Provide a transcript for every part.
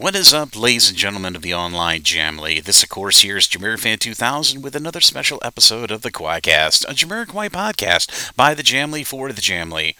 What is up, ladies and gentlemen of the online Jamily? This, of course, here is Fan 2000 with another special episode of the QUAICast, a Jamiroquai podcast by the Jamily for the Jamily.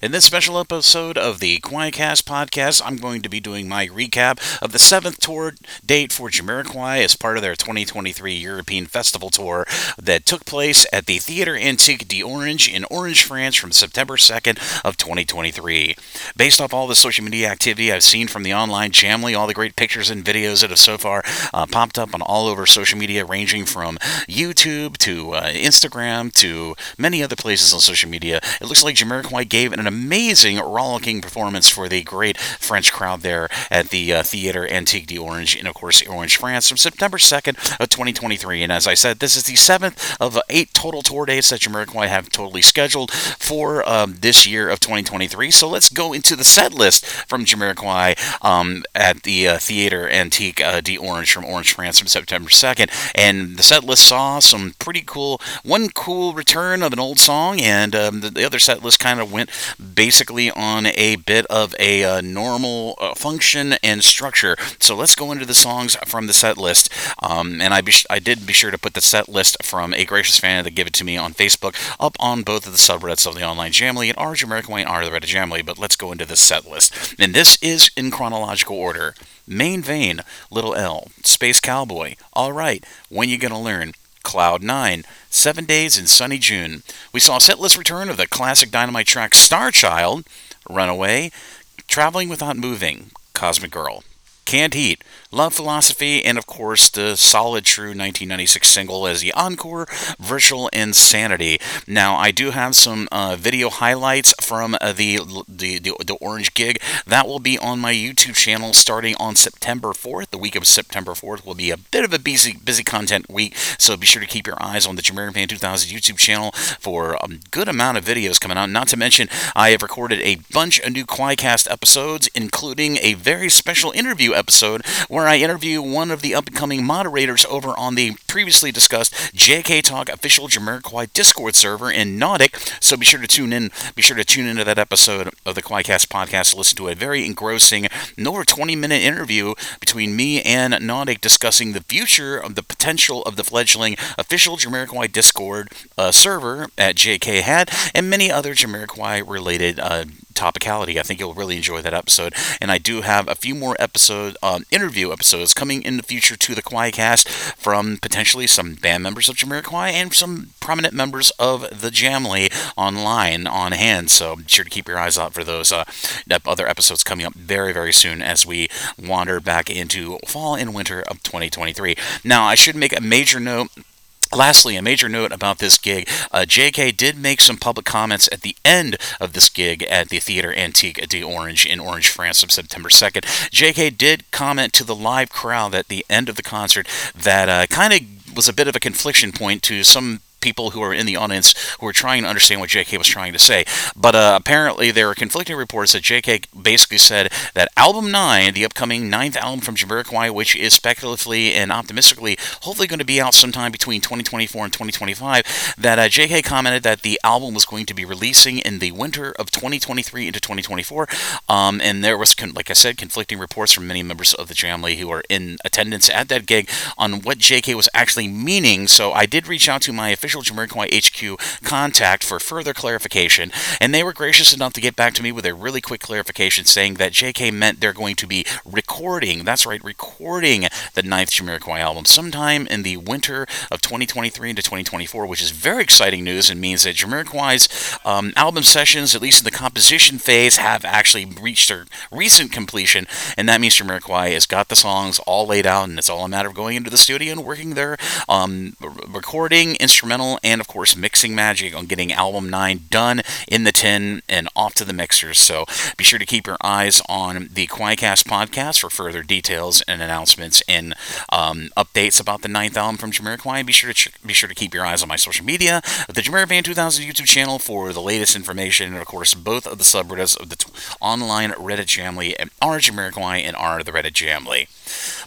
In this special episode of the QUAICast podcast, I'm going to be doing my recap of the seventh tour date for Jamiroquai as part of their 2023 European Festival Tour that took place at the Theatre Antique d'Orange in Orange, France from September 2nd of 2023. Based off all the social media activity I've seen from the online Jamily, all the great pictures and videos that have so far uh, popped up on all over social media, ranging from YouTube to uh, Instagram to many other places on social media, it looks like Jamiroquai gave an amazing rollicking performance for the great French crowd there at the uh, Theatre Antique d'Orange in, of course, Orange, France from September 2nd of 2023. And as I said, this is the seventh of eight total tour dates that Jamiroquai have totally scheduled for um, this year of 2023. So let's go into the set list from Jamiroquai um, at the uh, Theatre Antique uh, d'Orange from Orange, France from September 2nd. And the set list saw some pretty cool, one cool return of an old song, and um, the, the other set list kind of went basically on a bit of a uh, normal uh, function and structure. So let's go into the songs from the set list. Um, and I, be- I did be sure to put the set list from a gracious fan that gave it to me on Facebook up on both of the subreddits of the online Jamily and Orange American Wayne R the Reddit Jamily. But let's go into the set list. And this is in chronological order. Main Vein, Little L, Space Cowboy, All Right, When You Gonna Learn, Cloud 9, Seven Days in Sunny June. We saw a setlist return of the classic Dynamite track Star Child, Runaway, Traveling Without Moving, Cosmic Girl. Canned Heat, Love Foolosophy, and of course the solid true 1996 single as the encore, Virtual Insanity. Now, I do have some uh, video highlights from uh, the, the, the, the Orange gig. That will be on my YouTube channel starting on September 4th. The week of September 4th will be a bit of a busy, busy content week, so be sure to keep your eyes on the Jamaican Fan 2000 YouTube channel for a good amount of videos coming out. Not to mention, I have recorded a bunch of new QUAICast episodes, including a very special interview episode where I interview one of the upcoming moderators over on the previously discussed JK Talk official Jamiroquai Discord server in Nautic. So be sure to tune in. Be sure to tune into that episode of the QUAICast podcast to listen to a very engrossing, over 20 minute interview between me and Nautic discussing the future of the potential of the fledgling official Jamiroquai Discord uh, server at JK Had and many other Jamiroquai related uh, topicality. I think you'll really enjoy that episode. And I do have a few more episode um, interview episodes coming in the future to the QUAICast from potentially some band members of Jamiroquai and some prominent members of the Jamily online on hand. So be sure to keep your eyes out for those uh, other episodes coming up very, very soon as we wander back into fall and winter of 2023. Now, I should make a major note Lastly, a major note about this gig uh, JK did make some public comments at the end of this gig at the Theatre Antique de Orange in Orange, France on September 2nd. JK did comment to the live crowd at the end of the concert that uh, kind of was a bit of a confliction point to some people who are in the audience who are trying to understand what J.K. was trying to say. But uh, apparently, there are conflicting reports that J.K. basically said that album 9, the upcoming ninth album from Jamiroquai, which is speculatively and optimistically hopefully going to be out sometime between 2024 and 2025, that uh, J.K. commented that the album was going to be releasing in the winter of 2023 into 2024. Um, and there was, con- like I said, conflicting reports from many members of the family who are in attendance at that gig on what J.K. was actually meaning. So I did reach out to my official official Jamiroquai HQ contact for further clarification, and they were gracious enough to get back to me with a really quick clarification saying that JK meant they're going to be recording, that's right, recording the ninth Jamiroquai album sometime in the winter of 2023 into 2024, which is very exciting news and means that Jamiroquai's um, album sessions, at least in the composition phase, have actually reached their recent completion, and that means Jamiroquai has got the songs all laid out, and it's all a matter of going into the studio and working their um, recording, instrumental instrumental, and of course mixing magic on getting album 9 done in the tin and off to the mixers. So be sure to keep your eyes on the QUAICast podcast for further details and announcements and um, updates about the ninth album from Jamiroquai. Be sure to ch- be sure to keep your eyes on my social media, the Jamiroquai 2000 YouTube channel for the latest information, and of course both of the subreddits of the t- online Reddit and R Jamiroquai and R the Reddit Jamily.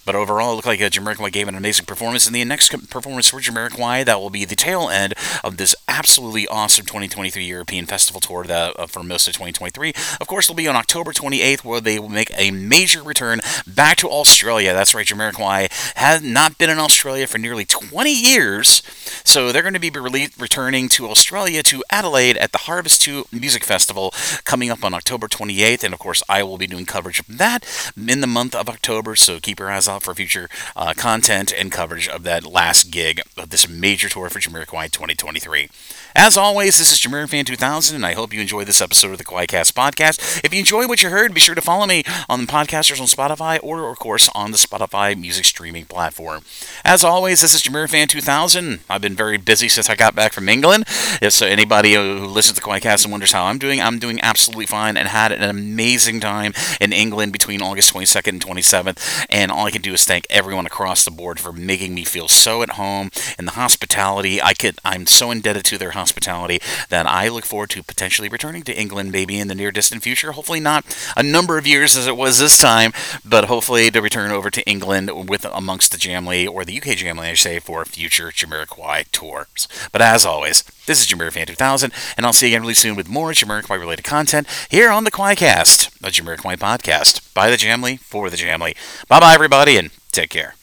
But overall, it looked like uh, Jamiroquai gave an amazing performance. And the next performance for Jamiroquai, that will be the tail end of this absolutely awesome 2023 European Festival Tour that, uh, for most of 2023. Of course, it'll be on October 28th, where they will make a major return back to Australia. That's right, Jamiroquai has not been in Australia for nearly 20 years, so they're going to be returning to Australia to Adelaide at the Harvest 2 Music Festival coming up on October 28th, and of course, I will be doing coverage of that in the month of October. So keep your eyes for future uh, content and coverage of that last gig of this major tour for Jamiroquai 2023. As always, this is Jamir Fan 2000, and I hope you enjoyed this episode of the QUAICast podcast. If you enjoy what you heard, be sure to follow me on the podcasters on Spotify or, of course, on the Spotify music streaming platform. As always, this is Jamir Fan 2000. I've been very busy since I got back from England. If so, anybody who listens to the QUAICast and wonders how I'm doing, I'm doing absolutely fine and had an amazing time in England between August 22nd and 27th. And all I can do is thank everyone across the board for making me feel so at home and the hospitality. I could, I'm so indebted to their hospitality that I look forward to potentially returning to England maybe in the near distant future. Hopefully, not a number of years as it was this time, but hopefully to return over to England with amongst the Jamily or the UK Jamily, I say, for future Jamiroquai tours. But as always, this is Jamir Fan 2000, and I'll see you again really soon with more Jamiroquai related content here on the QUAICast, a Jamiroquai podcast by the Jamily for the Jamily. Bye bye, everybody, and take care.